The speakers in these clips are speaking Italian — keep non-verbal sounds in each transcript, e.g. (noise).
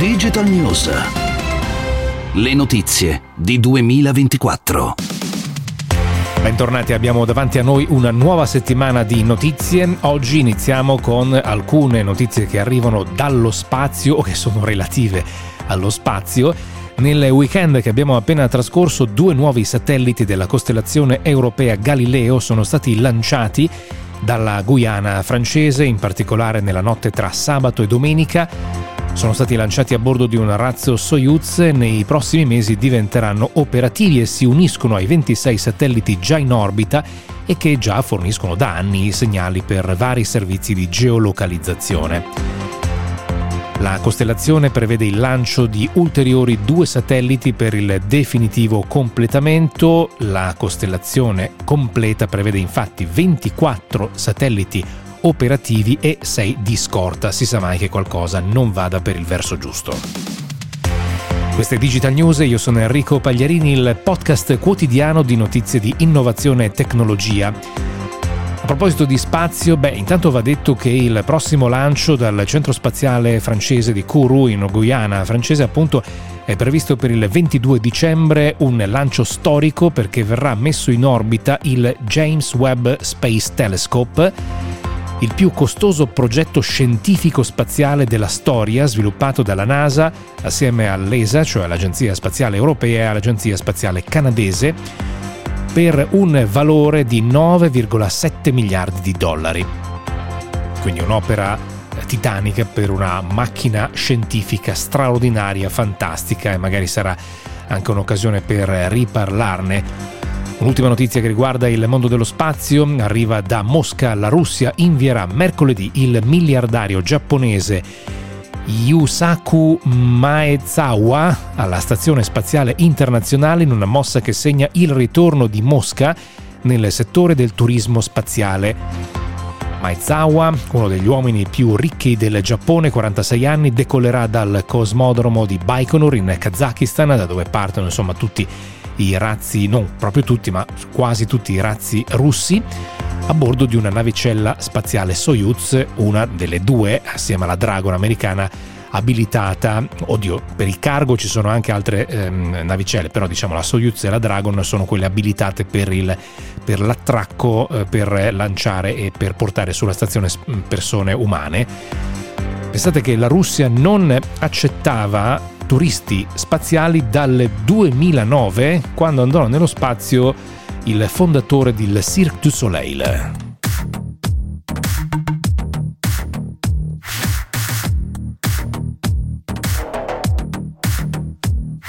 Digital News. Le notizie di 2024. Bentornati, abbiamo davanti a noi una nuova settimana di notizie. Oggi iniziamo con alcune notizie che arrivano dallo spazio o che sono relative allo spazio. Nel weekend che abbiamo appena trascorso due nuovi satelliti della costellazione europea Galileo sono stati lanciati dalla Guyana francese, in particolare nella notte tra sabato e domenica sono stati lanciati a bordo di un razzo Soyuz e nei prossimi mesi diventeranno operativi e si uniscono ai 26 satelliti già in orbita e che già forniscono da anni segnali per vari servizi di geolocalizzazione. La costellazione prevede il lancio di ulteriori due satelliti per il definitivo completamento. La costellazione completa prevede infatti 24 satelliti operativi e 6 di scorta. Si sa mai che qualcosa non vada per il verso giusto. Queste Digital News, io sono Enrico Pagliarini, il podcast quotidiano di notizie di innovazione e tecnologia. A proposito di spazio, beh, intanto va detto che il prossimo lancio dal centro spaziale francese di Kourou in Guyana francese appunto è previsto per il 22 dicembre un lancio storico perché verrà messo in orbita il James Webb Space Telescope il più costoso progetto scientifico spaziale della storia sviluppato dalla NASA assieme all'ESA, cioè l'Agenzia Spaziale Europea e all'Agenzia Spaziale Canadese, per un valore di 9,7 miliardi di dollari. Quindi un'opera titanica per una macchina scientifica straordinaria, fantastica e magari sarà anche un'occasione per riparlarne Un'ultima notizia che riguarda il mondo dello spazio arriva da Mosca. La Russia invierà mercoledì il miliardario giapponese Yusaku Maezawa alla Stazione Spaziale Internazionale in una mossa che segna il ritorno di Mosca nel settore del turismo spaziale. Maezawa, uno degli uomini più ricchi del Giappone, 46 anni, decollerà dal cosmodromo di Baikonur in Kazakistan, da dove partono insomma tutti i razzi, non proprio tutti, ma quasi tutti i razzi russi a bordo di una navicella spaziale Soyuz, una delle due, assieme alla Dragon americana, abilitata, oddio, per il cargo ci sono anche altre ehm, navicelle, però diciamo la Soyuz e la Dragon sono quelle abilitate per, il, per l'attracco, eh, per lanciare e per portare sulla stazione persone umane. Pensate che la Russia non accettava turisti spaziali dal 2009, quando andò nello spazio il fondatore del Cirque du Soleil.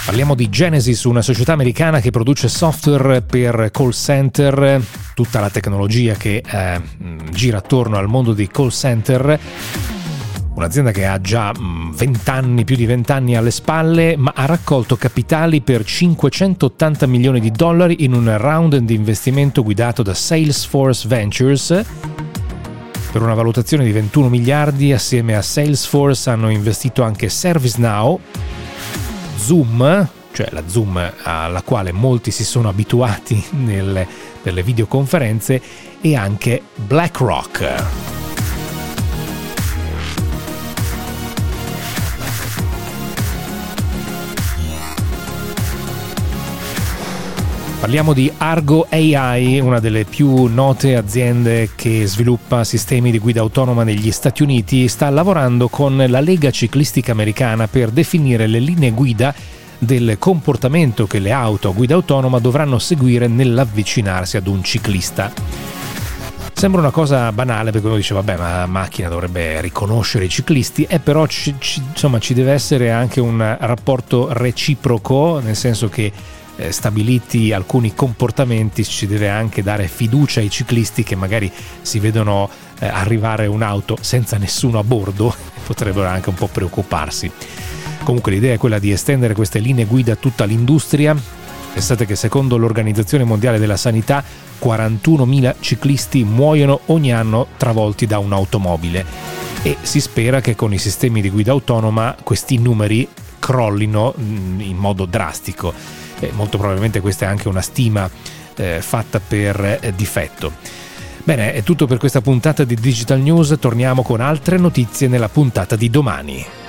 Parliamo di Genesis, una società americana che produce software per call center, tutta la tecnologia che eh, gira attorno al mondo dei call center un'azienda che ha già 20 mm, anni, più di 20 anni alle spalle, ma ha raccolto capitali per 580 milioni di dollari in un round di investimento guidato da Salesforce Ventures. Per una valutazione di 21 miliardi, assieme a Salesforce hanno investito anche ServiceNow, Zoom, cioè la Zoom alla quale molti si sono abituati nelle, per le videoconferenze, e anche BlackRock. Parliamo di Argo AI, una delle più note aziende che sviluppa sistemi di guida autonoma negli Stati Uniti, sta lavorando con la Lega Ciclistica Americana per definire le linee guida del comportamento che le auto a guida autonoma dovranno seguire nell'avvicinarsi ad un ciclista. Sembra una cosa banale perché uno dice vabbè ma la macchina dovrebbe riconoscere i ciclisti e però ci, ci, insomma ci deve essere anche un rapporto reciproco nel senso che eh, stabiliti alcuni comportamenti ci deve anche dare fiducia ai ciclisti che magari si vedono eh, arrivare un'auto senza nessuno a bordo, (laughs) potrebbero anche un po' preoccuparsi. Comunque l'idea è quella di estendere queste linee guida a tutta l'industria. Pensate che secondo l'Organizzazione Mondiale della Sanità 41.000 ciclisti muoiono ogni anno travolti da un'automobile e si spera che con i sistemi di guida autonoma questi numeri crollino mm, in modo drastico eh, molto probabilmente questa è anche una stima eh, fatta per eh, difetto. Bene, è tutto per questa puntata di Digital News, torniamo con altre notizie nella puntata di domani.